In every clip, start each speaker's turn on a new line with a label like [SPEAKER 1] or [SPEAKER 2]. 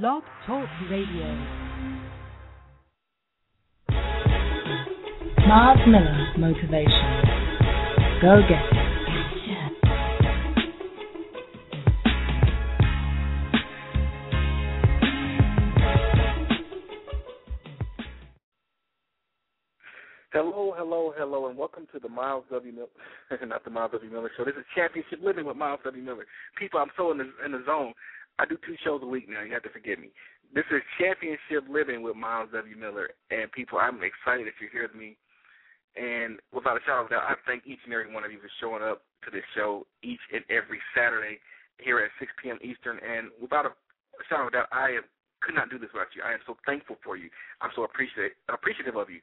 [SPEAKER 1] Blog Talk Radio.
[SPEAKER 2] Mars Miller Motivation. Go get it.
[SPEAKER 3] Hello, hello, hello, and welcome to the Myles W. Miller, not the Myles W. Miller Show. This is Championship Living with Myles W. Miller. People, I'm so in the in the zone. I do two shows a week now. You have to forgive me. This is Championship Living with Myles W. Miller, and people, I'm excited that you're here with me. And without a shadow of doubt, I thank each and every one of you for showing up to this show each and every Saturday here at 6 p.m. Eastern. And without a shadow of doubt, I could not do this without you. I am so thankful for you. I'm so appreciative appreciative of you.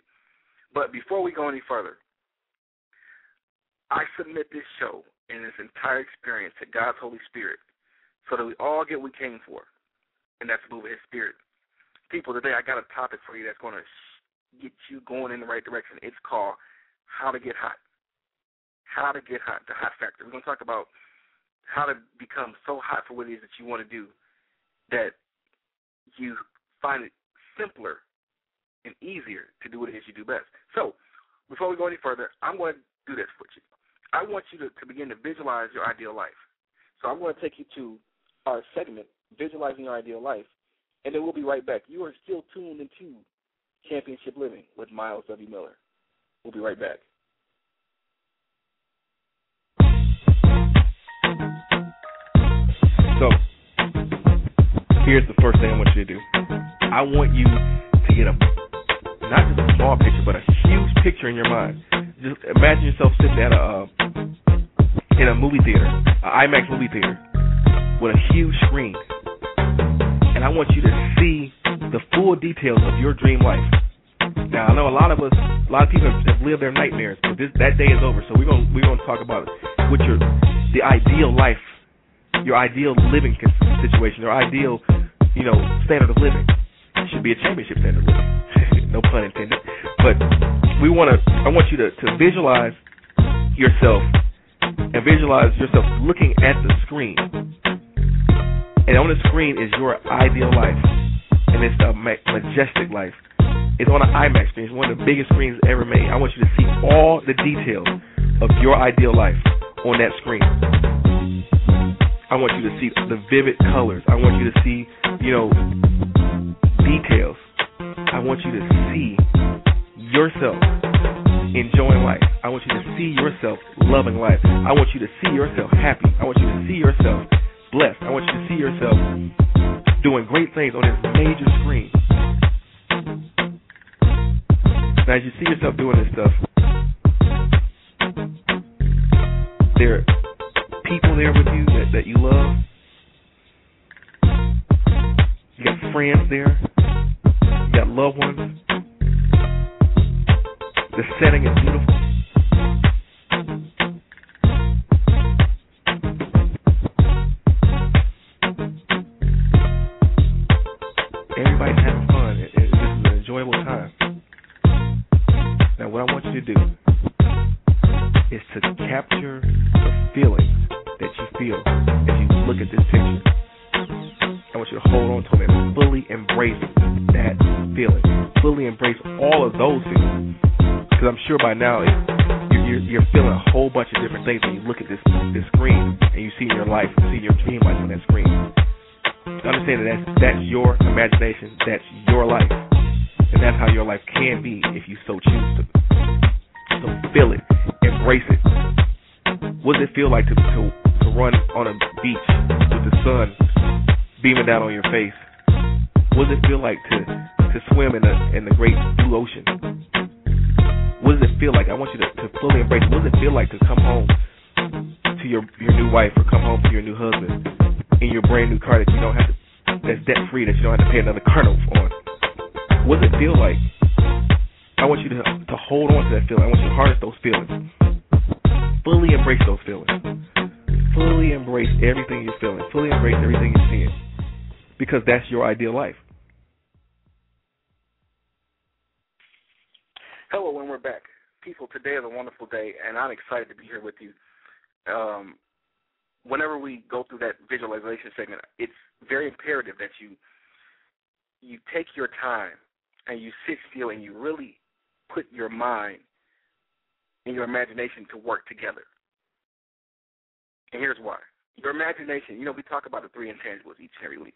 [SPEAKER 3] But before we go any further, I submit this show and its entire experience to God's Holy Spirit so that we all get what we came for, and that's move His Spirit. People, today I got a topic for you that's going to get you going in the right direction. It's called How to Get Hot. How to Get Hot, the hot factor. We're going to talk about how to become so hot for what it is that you want to do that you find it simpler and easier to do what it is you do best. So, before we go any further, I'm going to do this for you. I want you to, to begin to visualize your ideal life. So, I'm going to take you to our segment, Visualizing Your Ideal Life, and then we'll be right back. You are still tuned into Championship Living with Myles W. Miller. We'll be right back.
[SPEAKER 4] So, here's the first thing I want you to do. I want you to get a not just a small picture, but a huge picture in your mind. Just imagine yourself sitting at a uh, in a movie theater, an IMAX movie theater, with a huge screen, and I want you to see the full details of your dream life. Now I know a lot of us, a lot of people have lived their nightmares, but this that day is over. So we're gonna we're gonna talk about what your the ideal life, your ideal living situation, your ideal, you know, standard of living. It should be a championship standard of living. no pun intended. But we want to. I want you to to visualize yourself and visualize yourself looking at the screen. And on the screen is your ideal life, and it's a majestic life. It's on an IMAX screen. It's one of the biggest screens ever made. I want you to see all the details of your ideal life on that screen. I want you to see the vivid colors. I want you to see, you know, details. I want you to see yourself enjoying life. I want you to see yourself loving life. I want you to see yourself happy. I want you to see yourself blessed. I want you to see yourself doing great things on this major screen. Now, as you see yourself doing this stuff, there are people there with you that, that you love. You got friends there. You got loved ones. The setting is beautiful. Fully embrace all of those things. Because I'm sure by now you're, you're, feeling a whole bunch of different things when you look at this this screen and you see your life, see your dream life on that screen. Understand that that's, that's your imagination, that's your life, and that's how your life can be if you so choose to. So feel it, embrace it. What does it feel like to to, to run on a beach with the sun beaming down on your face? What does it feel like to to swim in the in the great blue ocean? What does it feel like? I want you to, to fully embrace. What does it feel like to come home to your your new wife or come home to your new husband in your brand new car that you don't have to that's debt free that you don't have to pay another car note on? What does it feel like? I want you to to hold on to that feeling. I want you to harness those feelings. Fully embrace those feelings. Fully embrace everything you're feeling. Fully embrace everything you're seeing. Because that's your ideal life.
[SPEAKER 3] Back. People, today is a wonderful day, and I'm excited to be here with you. Um, whenever we go through that visualization segment, it's very imperative that you
[SPEAKER 4] you take your time and you sit still and you really put your mind and your imagination to work together. And here's why. Your imagination, you know, we talk about the three intangibles each and every week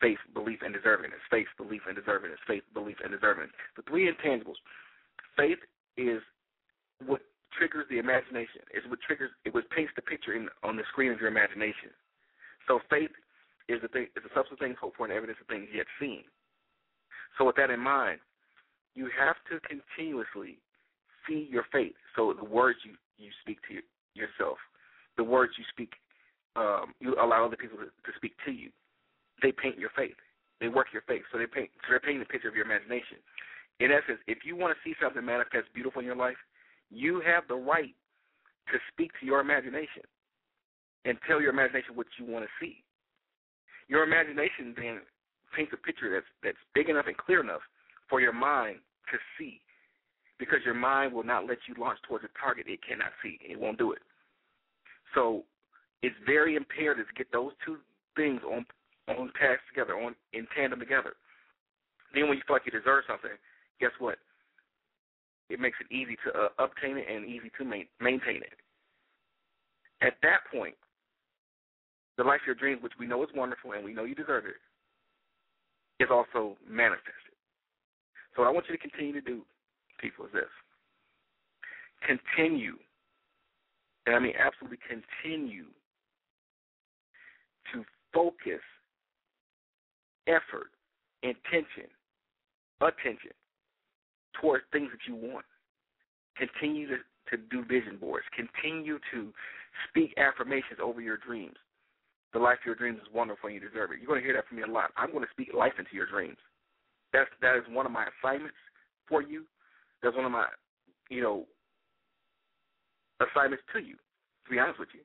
[SPEAKER 4] faith, belief, and deservingness. Faith, belief, and deservingness. Faith, belief, and deservingness. The three intangibles. Faith is what triggers the imagination. It's what triggers. It what paints the picture in on the screen of your imagination. So faith is the thing. Is a substance of things for and evidence of things yet seen. So with that in mind, you have to continuously feed your faith. So the words you you speak to yourself, the words you speak, um, you allow other people to, to speak to you. They paint your faith. They work your faith. So they paint. So they're painting the picture of your imagination. In essence, if you want to see something manifest beautiful in your life, you have the right to speak to your imagination and tell your imagination what you want to see. Your imagination then paints a picture that's that's big enough and clear enough for your mind to see. Because your mind will not let you launch towards a target it cannot see. It won't do it. So it's very imperative to get those two things on on task together, on in tandem together. Then when you feel like you deserve something, guess what? It makes it easy to uh, obtain it and easy to ma- maintain it. At that point, the life of your dreams, which we know is wonderful and we know you deserve it, is also manifested. So what I want you to continue to do, people, is this. Continue, and I mean absolutely continue to focus effort, intention, attention towards things that you want. Continue to, to do vision boards. Continue to speak affirmations over your dreams. The life of your dreams is wonderful and you deserve it. You're going to hear that from me a lot. I'm going to speak life into your dreams. That's that is one of my assignments for you. That's one of my, you know, assignments to you. To be honest with you,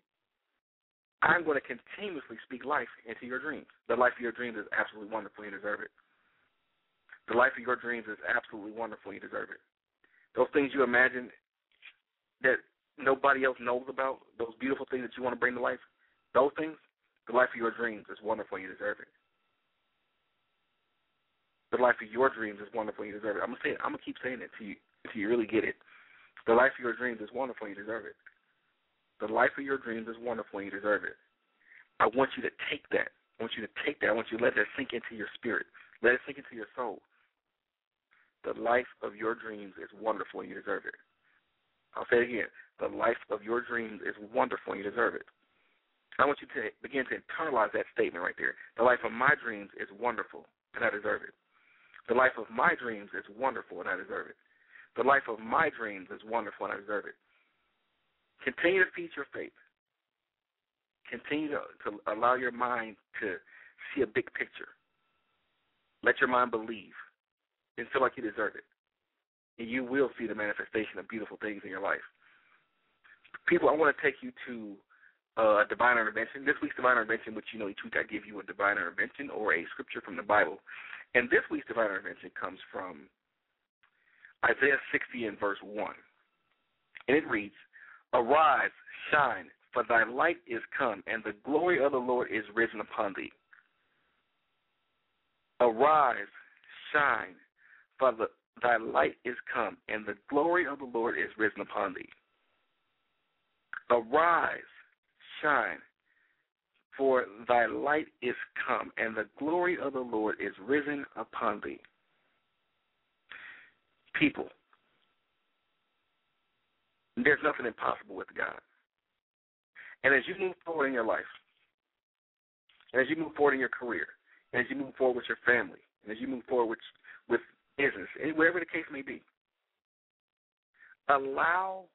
[SPEAKER 4] I'm going to continuously speak life into your dreams. The life of your dreams is absolutely wonderful. And you deserve it. The life of your dreams is absolutely wonderful. You deserve it. Those things you imagine that nobody else knows about, those beautiful things that you want to bring to life, those things, the life of your dreams is wonderful. You deserve it. The life of your dreams is wonderful. You deserve it. I'm gonna say it. I'm gonna keep saying it to you until you really get it. The life of your dreams is wonderful. You deserve it. The life of your dreams is wonderful. You deserve it. I want you to take that. I want you to take that. I want you to let that sink into your spirit. Let it sink into your soul. The life of your dreams is wonderful and you deserve it. I'll say it again. The life of your dreams is wonderful and you deserve it. I want you to begin to internalize that statement right there. The life of my dreams is wonderful and I deserve it. The life of my dreams is wonderful and I deserve it. The life of my dreams is wonderful and I deserve it. Continue to feed your faith. Continue to, to allow your mind to see a big picture. Let your mind believe and feel like you deserve it. And you will see the manifestation of beautiful things in your life. People, I want to take you to uh, divine intervention. This week's divine intervention, which you know each week I give you a divine intervention or a scripture from the Bible. And this week's divine intervention comes from Isaiah 60 and verse 1. And it reads, Arise, shine, for thy light is come, and the glory of the Lord is risen upon thee. Arise, shine, for the, thy light is come, and the glory of the Lord is risen upon thee. Arise, shine, for thy light is come, and the glory of the Lord is risen upon thee. People, there's nothing impossible with God. And as you move forward in your life, and as you move forward in your career, and as you move forward with your family, and as you move forward with, with business, wherever the case may be, allow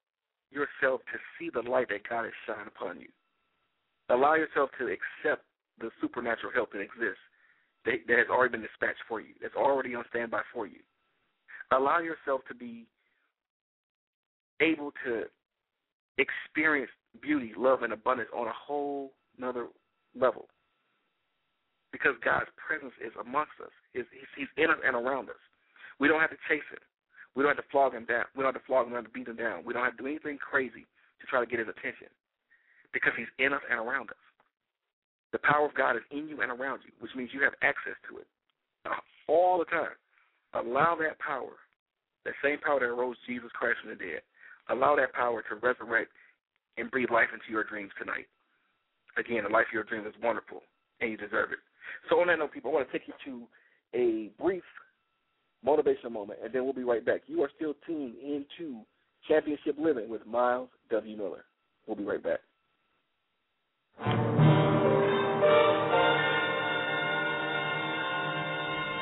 [SPEAKER 4] yourself to see the light that God has shined upon you. Allow yourself to accept the supernatural help that exists, that, that has already been dispatched for you, that's already on standby for you. Allow yourself to be able to experience beauty, love, and abundance on a whole another level. Because God's presence is amongst us. He's, he's in us and around us. We don't have to chase him. We don't have to flog him down. We don't have to flog him. We don't have to beat him down. We don't have to do anything crazy to try to get his attention. Because he's in us and around us. The power of God is in you and around you, which means you have access to it. All
[SPEAKER 5] the time. Allow that power, that same power that rose Jesus Christ from the dead, allow that power to resurrect and breathe life into your dreams tonight. Again, the life of your dreams is wonderful, and you deserve it. So on that note, people, I want to take you to a brief motivational moment, and then we'll be right back. You are still tuned into Championship Living with Myles W. Miller. We'll be right back.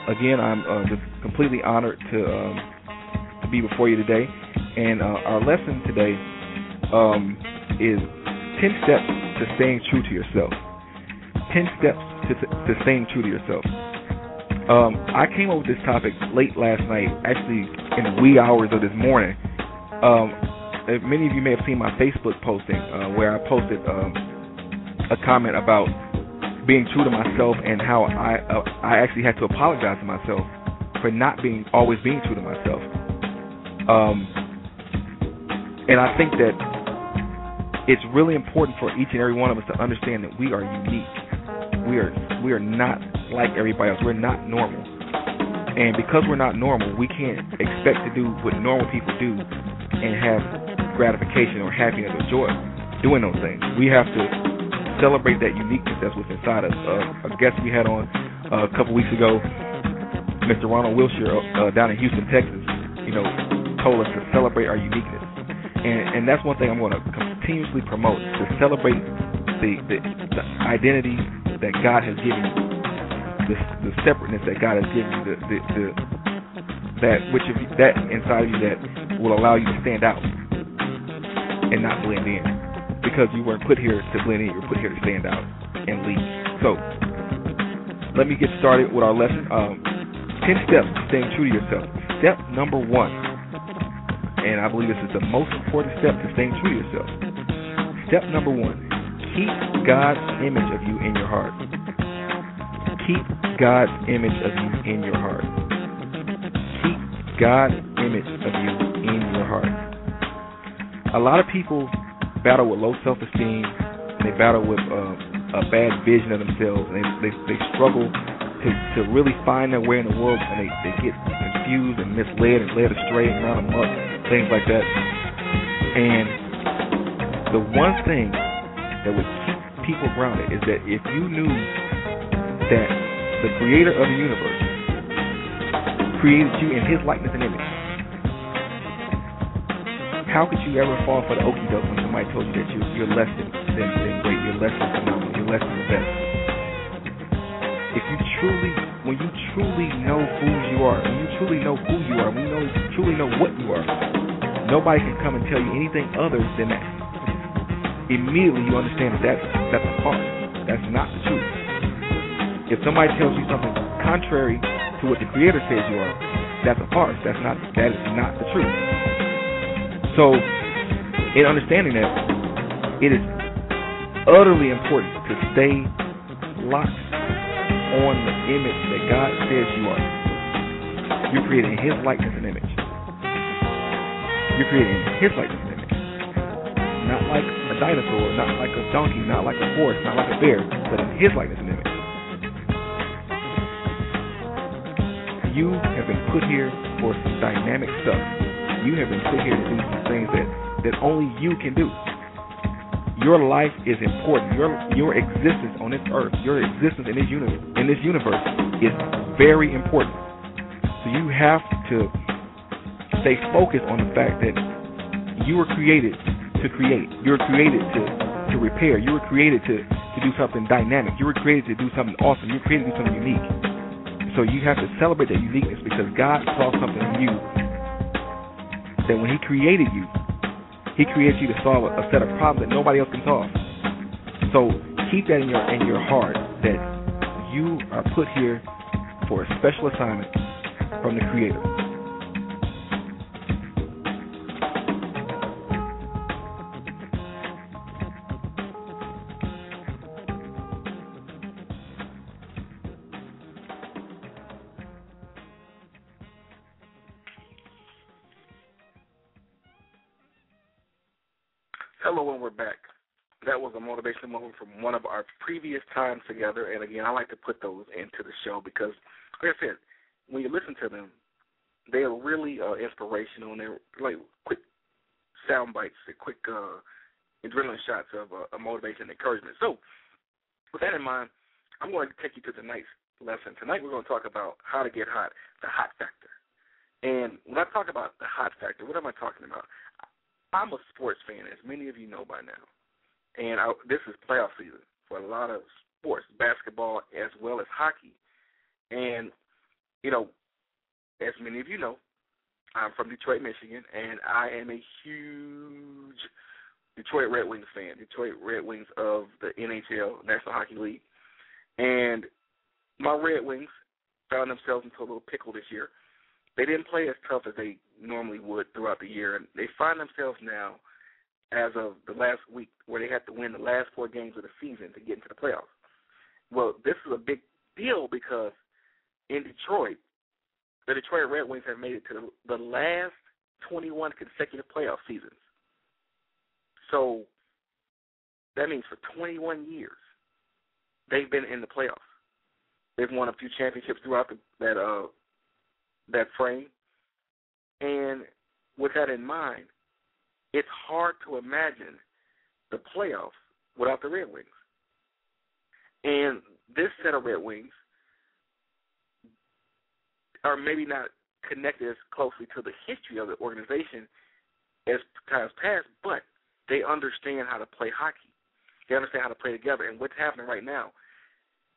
[SPEAKER 4] Again, I'm uh, just completely honored to um, to be before you today, and uh, our lesson today um, is ten steps to staying true to yourself. Ten steps to, to staying true to yourself. Um, I came up with this topic late last night, actually in the wee hours of this morning. Um, many of you may have seen my Facebook posting uh, where I posted um, a comment about being true to myself and how I uh, I actually had to apologize to myself for not being always being true to myself. Um, and I think that it's really important for each and every one of us to understand that we are unique. We are we are not like everybody else. We're not normal. And because we're not normal, we can't expect to do what normal people do and have gratification or happiness or joy doing those things. We have to celebrate that uniqueness that's what's inside us. Uh, a guest we had on uh, a couple weeks ago, Mr. Ronald Wilshire uh, down in Houston, Texas, you know, told us to celebrate our uniqueness. And, and that's one thing I'm going to continuously promote, to celebrate the, the, the identity that God has given you the, the separateness that God has given you, the, the, the that which of you, that inside of you that will allow you to stand out and not blend in, because you weren't put here to blend in, you were put here to stand out and lead. So let me get started with our lesson. Um, Ten steps to staying true to yourself. Step number one, and I believe this is the most important step to staying true to yourself. Step number one: keep God's image of you in your heart. Keep God's image of you in your heart. Keep God's image of you in your heart. A lot of people battle with low self esteem and they battle with uh, a bad vision of themselves and they, they, they struggle to, to really find their way in the world and they, they get confused and misled and led astray and run amok, things like that. And the one thing that would keep people grounded is that if you knew that the creator of the universe created you in his likeness and image. How could you ever fall for the okey doke when somebody told you that you, you're less than, than, than great, you're less than phenomenal, you're less than the best? If you truly, when you truly know who you are, when you truly know who you are, when you know, truly know what you are, nobody can come and tell you anything other than that. Immediately you understand that that's, that's a farce. That's not the truth. If somebody tells you something contrary to what the Creator says you are, that's a farce. That's not that is not the truth. So, in understanding that, it is utterly important to stay locked on the image that God says you are. You're created in His likeness and image. You're created His likeness and image. Not like a dinosaur, not like a donkey, not like a horse, not like a bear, but in His likeness and image. You have been put here for some dynamic stuff. You have been put here to do some things that, that only you can do. Your life is important. Your your existence on this earth, your existence in this universe, in this universe is very important. So you have to stay focused on the fact that you were created to create. You were created to to repair. You were created to to do something dynamic. You were created to do something awesome. You were created to do something unique. So you have to celebrate that uniqueness because God saw something in you that when He created you, He created you to solve a set of problems that nobody else can solve. So keep that in your in your heart that you are put here for a special assignment from the Creator.
[SPEAKER 5] Times together. And again, I like to put those into the show because, like I said,
[SPEAKER 4] when you listen to them, they are really uh, inspirational and they're like quick sound bites, quick uh, adrenaline shots of uh, motivation and encouragement. So, with that in mind, I'm going to take you to tonight's lesson. Tonight we're going to talk about how to get hot, the hot factor. And when I talk about the hot factor, what am I talking about? I'm a sports fan, as many of you know by now. And I, this is playoff season for a lot of sports, basketball as well as hockey. And, you know, as many of you know, I'm from Detroit, Michigan, and I am a huge Detroit Red Wings fan. Detroit Red Wings of the NHL, National Hockey League. And my Red Wings found themselves into a little pickle this year. They didn't play as tough as they normally would throughout the year, and they find themselves now, as of the last week, where they have to win the last four games of the season to get into the playoffs. Well, this is a big deal because in Detroit, the Detroit Red Wings have made it to the, the last 21 consecutive playoff seasons. So that means for 21 years, they've been in the playoffs. They've won a few championships throughout the, that uh, that frame. And with that in mind, it's hard to imagine the playoffs without the Red Wings. And this set of Red Wings are maybe not connected as closely to the history of the organization as times past, but they understand how to play hockey. They understand how to play together. And what's happening right now,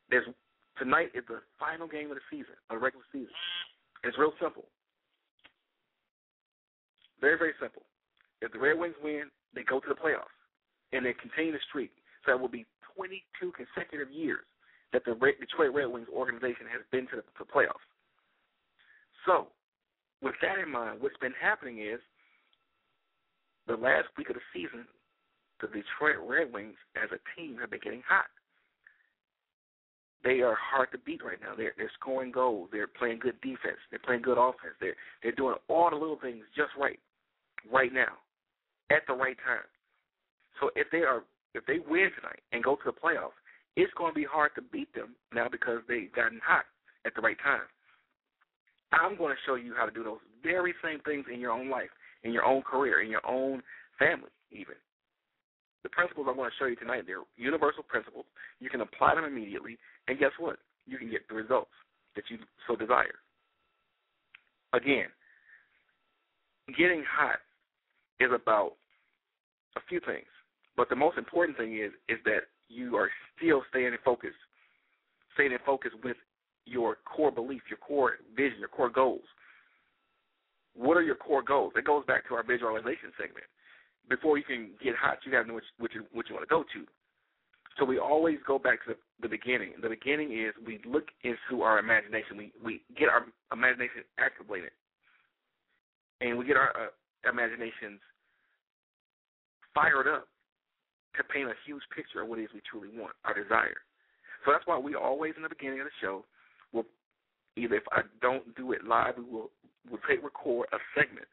[SPEAKER 4] there's tonight is the final game of the season, of the regular season. It's real simple. Very, very simple. If the Red Wings win, they go to the playoffs, and they continue the streak. So it will be 22 consecutive years that the Detroit Red Wings organization has been to the to playoffs. So, with that in mind, what's been happening is the last week of the season, the Detroit Red Wings as a team have been getting hot they are hard to beat right now. They're they're scoring goals. They're playing good defense. They're playing good offense. They're they're doing all the little things just right, right now, at the right time. So if they are if they win tonight and go to the playoffs, it's going to be hard to beat them now because they've gotten hot at the right time. I'm going to show you how to do those very same things in your own life, in your own career, in your own family, even. The principles I'm going to show you tonight, they're universal principles. You can apply them immediately, and guess what? You can get the results that you so desire. Again, getting hot is about a few things, but the most important thing is is that you are still staying in focus, staying in focus with your core belief, your core vision, your core goals. What are your core goals? It goes back to our visualization segment before you can get hot, you got to know which what you, what you want to go to. So we always go back to the, the beginning. The beginning is we look into our imagination. We we get our imagination activated, and we get our uh, imaginations fired up to paint a huge picture of what it is we truly want, our desire. So that's why we always in the beginning of the show will either if I don't do it live, we will we'll take record a segment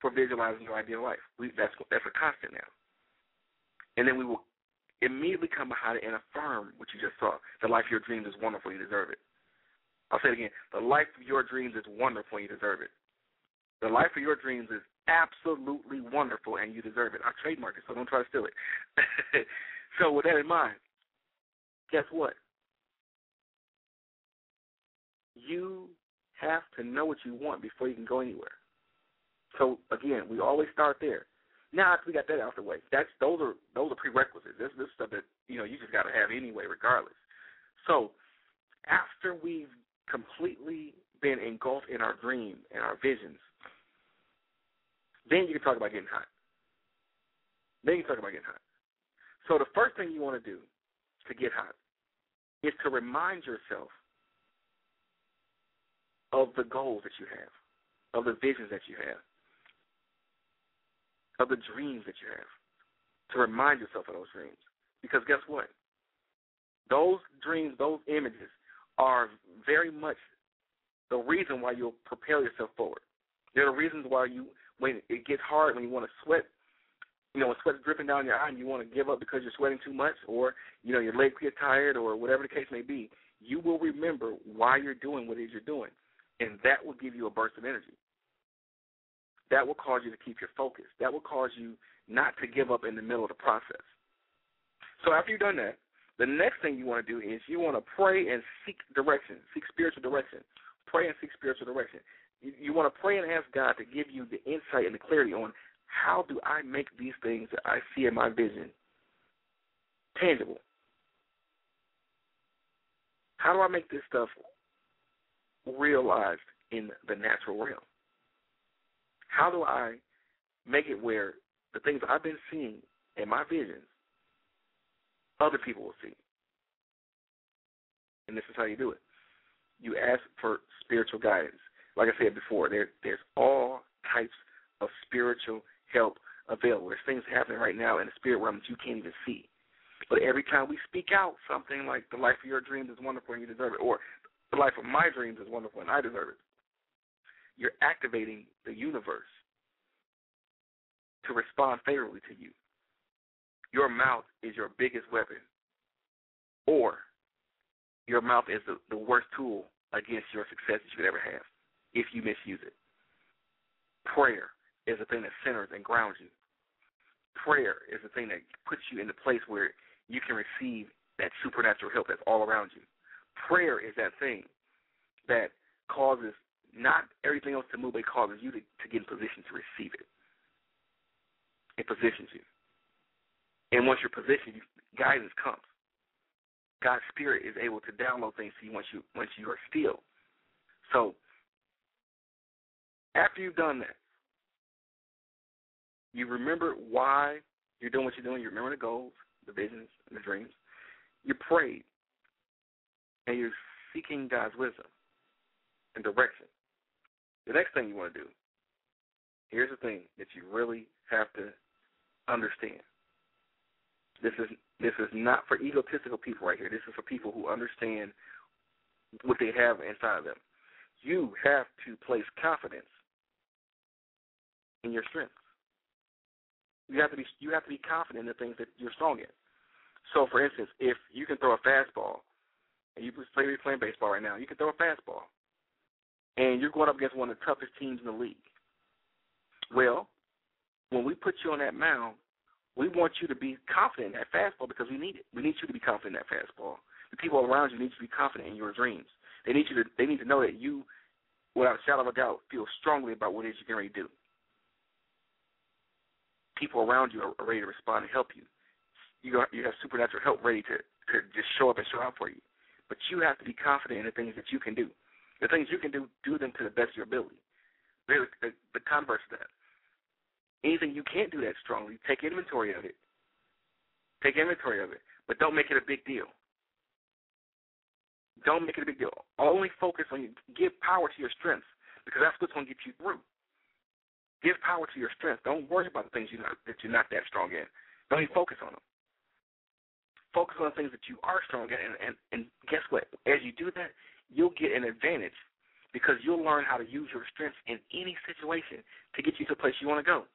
[SPEAKER 4] for visualizing your ideal life. We, that's that's a constant now. And then we will immediately come behind it and affirm what you just saw. The life of your dreams is wonderful. You deserve it. I'll say it again. The life of your dreams is wonderful. You deserve it. The life of your dreams is absolutely wonderful, and you deserve it. I trademark it, so don't try to steal it. so with that in mind, guess what? You have to know what you want before you can go anywhere. So again, we always start there. Now after we got that out of the way, that's those are those are prerequisites. This this stuff that you know you just got to have anyway, regardless. So after we've completely been engulfed in our dream and our visions, then you can talk about getting hot. Then you can talk about getting hot. So the first thing you want to do to get hot is to remind yourself of the goals that you have, of the visions that you have of the dreams that you have, to remind yourself of those dreams. Because guess what? Those dreams, those images are very much the reason why you'll propel yourself forward. They're the reasons why you, when it gets hard, when you want to sweat, you know, when sweat's dripping down your eye and you want to give up because you're sweating too much, or you know your legs get tired, or whatever the case may be, you will remember why you're doing what it is you're doing. And that will give you a burst of energy. That will cause you to keep your focus. That will cause you not to give up in the middle of the process. So after you've done that, the next thing you want to do is you want to pray and seek direction, seek spiritual direction. Pray and seek spiritual direction. You, you want to pray and ask God to give you the insight and the clarity on how do I make these things that I see in my vision tangible? How do I make this stuff realized in the natural realm? How do I make it where the things I've been seeing in my visions, other people will see? And this is how you do it. You ask for spiritual guidance. Like I said before, there there's all types of spiritual help available. There's things happening right now in the spirit realm that you can't even see. But every time we speak out something like the life of your dreams is wonderful and you deserve it, or the life of my dreams is wonderful and I deserve it, you're activating the universe to respond favorably to you. Your mouth is your biggest weapon, or your mouth is the, the worst tool against your success that you could ever have if you misuse it. Prayer is the thing that centers and grounds you. Prayer is the thing that puts you in the place where you can receive that supernatural help that's all around you. Prayer is that thing that causes not everything else to move, but it causes you to, to get in position to receive it. It positions you. And once you're positioned, guidance comes. God's spirit is able to download things to you once you once you are still. So after you've done that, you remember why you're doing what you're doing, you remember the goals, the visions, and the dreams. You prayed and you're seeking God's wisdom and direction. The next thing you want to do, here's the thing that you really have to understand. This is this is not for egotistical people right here. This is for people who understand what they have inside of them. You have to place confidence in your strengths. You have to be you have to be confident in the things that you're strong in. So, for instance, if you can throw a fastball, and you play you're playing baseball right now, you can throw a fastball, and you're going up against one of the toughest teams in the league. Well, when we put you on that mound, we want you to be confident in that fastball because we need it. We need you to be confident in that fastball. The people around you need you to be confident in your dreams. They need you to they need to know that you, without a shadow of a doubt, feel strongly about what it is you're going to do. People around you are ready to respond and help you. You you have supernatural help ready to to just show up and show out for you. But you have to be confident in the things that you can do. The things you can do, do them to the best of your ability. Really, the, the converse of that anything you can't do that strongly, take inventory of it. Take inventory of it, but don't make it a big deal. Don't make it a big deal. Only focus on you. Give power to your strengths because that's what's going to get you through. Give power to your strengths. Don't worry about the things you not, that you're not that strong in. Don't even focus on them. Focus on the things that you are strong in, and, and, and guess what? As you do that, you'll get an advantage because you'll learn how to use your strengths in any situation to get you to the place you want to go.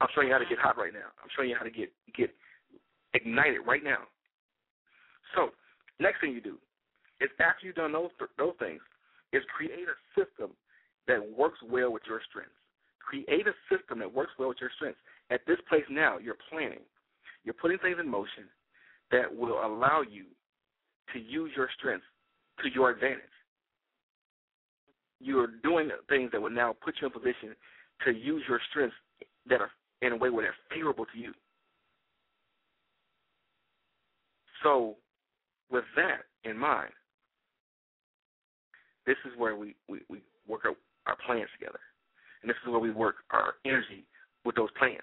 [SPEAKER 4] I'm showing you how to get hot right now. I'm showing you how to get get ignited right now. So, next thing you do is after you've done those those things, is create a system that works well with your strengths. Create a system that works well with your strengths. At this place now, you're planning. You're putting things in motion that will allow you to use your strengths to your advantage. You are doing things that will now put you in position to use your strengths that are in a way where they're favorable to you. So, with that in mind, this is where we, we, we work our, our plans together. And this is where we work our energy with those plans.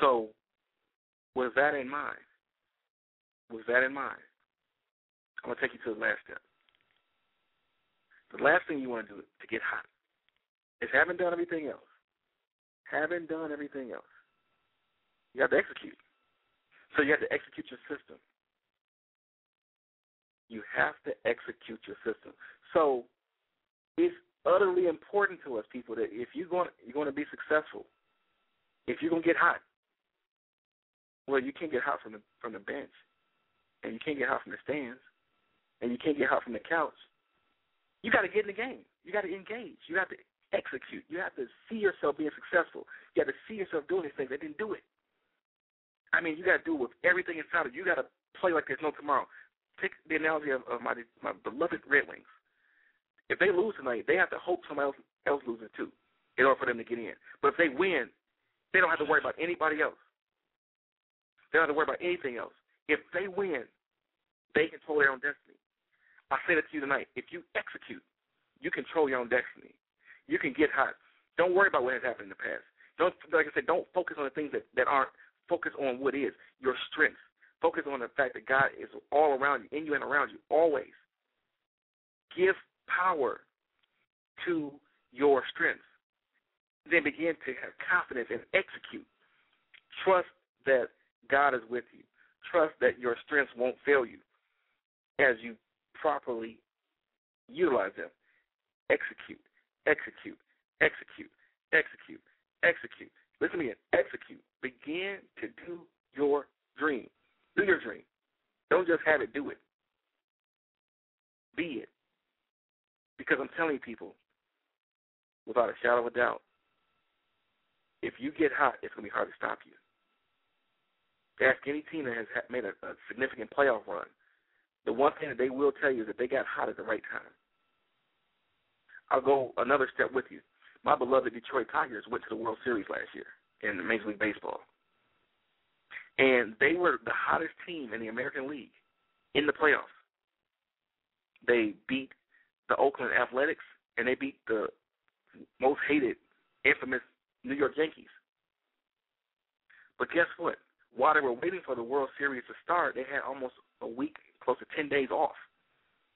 [SPEAKER 4] So, with that in mind, with that in mind, I'm going to take you to the last step. The last thing you want to do to get hot is having done everything else. Having done everything else, you have to execute. So you have to execute your system. You have to execute your system. So it's utterly important to us, people, that if you're going you're going to be successful, if you're going to get hot, well, you can't get hot from the from the bench. and you can't get hot from the stands, and you can't get hot from the couch, you got to get in the game. You got to engage. You have to execute. You have to see yourself being successful. You have to see yourself doing these things. They didn't do it. I mean, you got to do it with everything inside of you. You got to play like there's no tomorrow. Take the analogy of, of my my beloved Red Wings. If they lose tonight, they have to hope somebody else, else loses too, in order for them to get in. But if they win, they don't have to worry about anybody else. They don't have to worry about anything else. If they win, they control their own destiny. I say that to you tonight. If you execute, you control your own destiny. You can get hot. Don't worry about what has happened in the past. Don't like I said, don't focus on the things that, that aren't focus on what is, your strengths. Focus on the fact that God is all around you, in you and around you, always. Give power to your strengths. Then begin to have confidence and execute. Trust that God is with you. Trust that your strengths won't fail you as you properly utilize them. Execute, execute, execute, execute, execute. Listen to me. Execute. Begin to do your dream. Do your dream. Don't just have it, do it. Be it. Because I'm telling people, without a shadow of a doubt, if you get hot, it's going to be hard to stop you. Ask any team that has made a, a significant playoff run. The one thing that they will tell you is that they got hot at the right time. I'll go another step with you. My beloved Detroit Tigers went to the World Series last year in Major League Baseball. And they were the hottest team in the American League in the playoffs. They beat the Oakland Athletics and they beat the most hated, infamous New York Yankees. But guess what? While they were waiting for the World Series to start, they had almost a week, close to ten days off,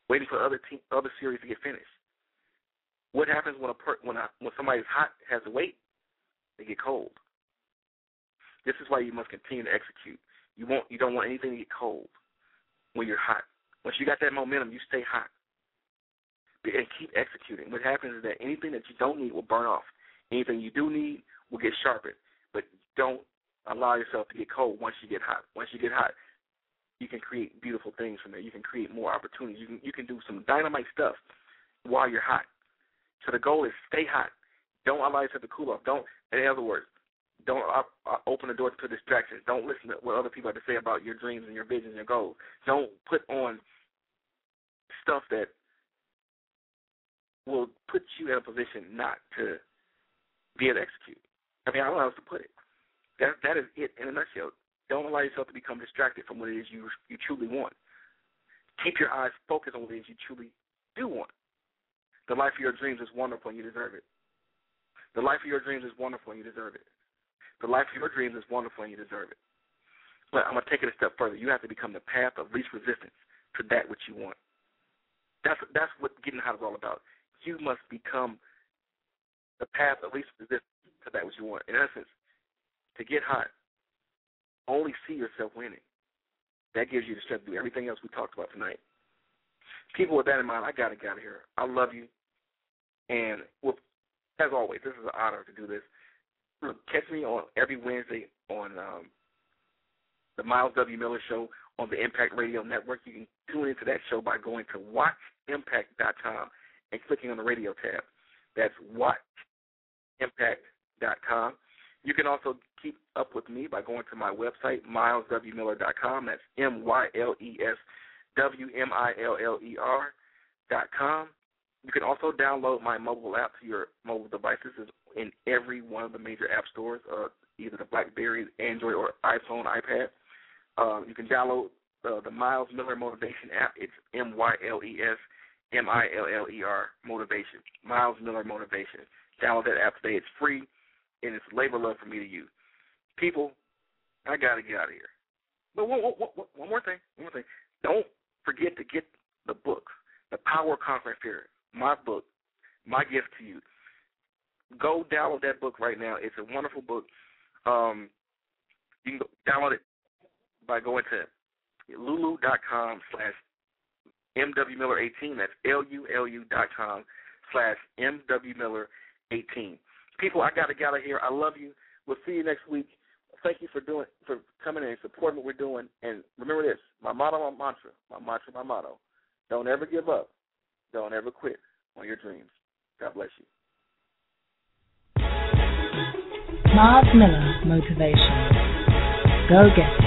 [SPEAKER 4] waiting for other team, other series to get finished. What happens when a per, when a, when somebody's hot has to wait? They get cold. This is why you must continue to execute. You won't you don't want anything to get cold when you're hot. Once you got that momentum, you stay hot. And keep executing. What happens is that anything that you don't need will burn off. Anything you do need will get sharpened. But don't allow yourself to get cold once you get hot. Once you get hot, you can create beautiful things from there. You can create more opportunities. You can you can do some dynamite stuff while you're hot. So the goal is stay hot. Don't allow yourself to cool off. Don't, in other words, don't open the door to distractions. Don't listen to what other people have to say about your dreams and your visions and goals. Don't put on stuff that will put you in a position not to be able to execute. I mean, I don't know how else to put it. That that is it in a nutshell. Don't allow yourself to become distracted from what it is you you truly want. Keep your eyes focused on what it is you truly do want. The life of your dreams is wonderful and you deserve it. The life of your dreams is wonderful and you deserve it. The life of your dreams is wonderful and you deserve it. But I'm gonna take it a step further. You have to become the path of least resistance to that which you want. That's that's what getting hot is all about. You must become the path of least resistance to that which you want. In essence, to get hot, only see yourself winning. That gives you the strength to do everything else we talked about tonight. People with that in mind, I gotta get out of here. I love you. And with, as always, this is an honor to do this. Catch me on every Wednesday on um, the Myles W. Miller Show on the Impact Radio Network. You can tune into that show by going to watchimpact.com and clicking on the radio tab. That's watchimpact.com. You can also keep up with me by going to my website, mileswmiller.com. That's M Y L E S W M I L L E R dot com. You can also download my mobile app to your mobile devices in every one of the major app stores, uh, either the BlackBerry, Android, or iPhone, iPad. Uh, you can download uh, the Myles Miller Motivation app. It's M Y L E S M I L L E R Motivation. Myles Miller Motivation. Download that app today. It's free, and it's labor love for me to use. People, I got to get out of here. But one, one, one more thing. One more thing. Don't forget to get the book, The Power of Confident Fear my book, my gift to you. Go download that book right now. It's a wonderful book. Um, you can download it by going to lulu.com slash mwmiller18. That's L-U-L-U dot com slash mwmiller18. People, I got to get out of here. I love you. We'll see you next week. Thank you for doing for coming in and supporting what we're doing. And remember this, my motto, my mantra, my mantra, my motto. Don't ever give up. Don't ever quit on your dreams. God bless you.
[SPEAKER 2] Myles Miller Motivation. Go get it.